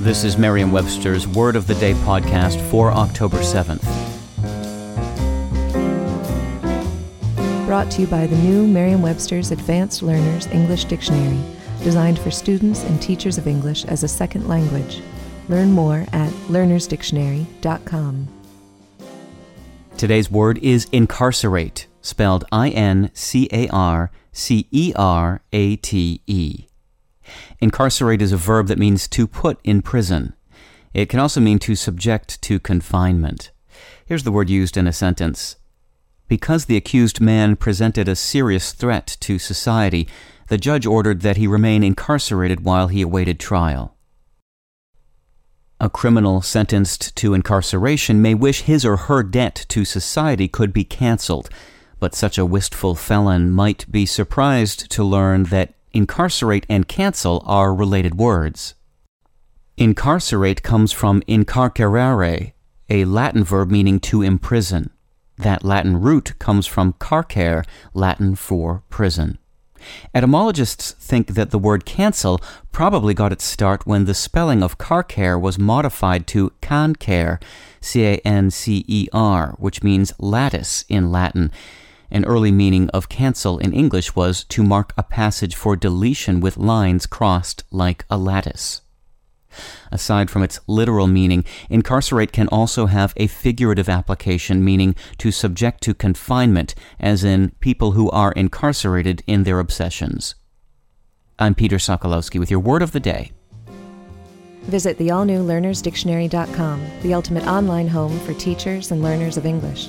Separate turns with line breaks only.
This is Merriam Webster's Word of the Day podcast for October 7th.
Brought to you by the new Merriam Webster's Advanced Learners English Dictionary, designed for students and teachers of English as a second language. Learn more at learnersdictionary.com.
Today's word is incarcerate, spelled I N C A R C E R A T E. Incarcerate is a verb that means to put in prison. It can also mean to subject to confinement. Here's the word used in a sentence. Because the accused man presented a serious threat to society, the judge ordered that he remain incarcerated while he awaited trial. A criminal sentenced to incarceration may wish his or her debt to society could be cancelled, but such a wistful felon might be surprised to learn that incarcerate and cancel are related words. Incarcerate comes from incarcerare, a Latin verb meaning to imprison. That Latin root comes from carcere, Latin for prison. Etymologists think that the word cancel probably got its start when the spelling of carcere was modified to cancer, C A N C E R, which means lattice in Latin. An early meaning of cancel in English was to mark a passage for deletion with lines crossed like a lattice. Aside from its literal meaning, incarcerate can also have a figurative application, meaning to subject to confinement, as in people who are incarcerated in their obsessions. I'm Peter Sokolowski with your word of the day.
Visit the all new learnersdictionary.com, the ultimate online home for teachers and learners of English.